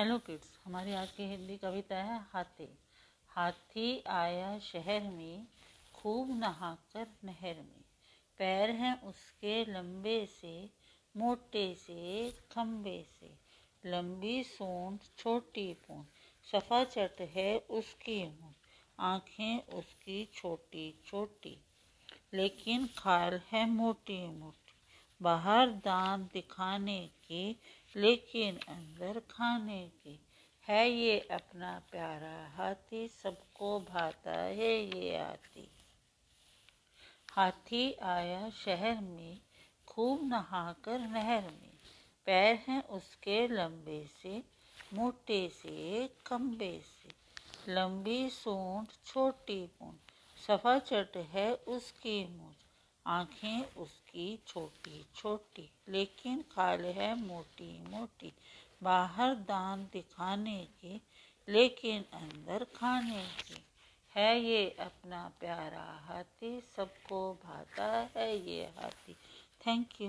Hello kids हमारी आज की हिंदी कविता है हाथी। हाथी आया शहर में, खूब नहाकर नहर में। पैर हैं उसके लंबे से, मोटे से खम्बे से। लंबी सूंड छोटी पूंछ। सफ़ा चट है उसकी मुँह आँखें उसकी छोटी छोटी। लेकिन खाल है मोटी मोटी बाहर दांत दिखाने की लेकिन अंदर खाने की है ये अपना प्यारा हाथी, सबको भाता है ये हाथी हाथी आया शहर में, खूब नहाकर नहर में। पैर हैं उसके लंबे से, मोटे से खम्बे से। लंबी सूंड, छोटी पूंछ सफ़ा चट है उसकी मूछ आँखें उसकी छोटी छोटी, लेकिन खाल है मोटी मोटी। बाहर दान दिखाने की, लेकिन अंदर खाने की। है ये अपना प्यारा हाथी, सबको भाता है ये हाथी। Thank you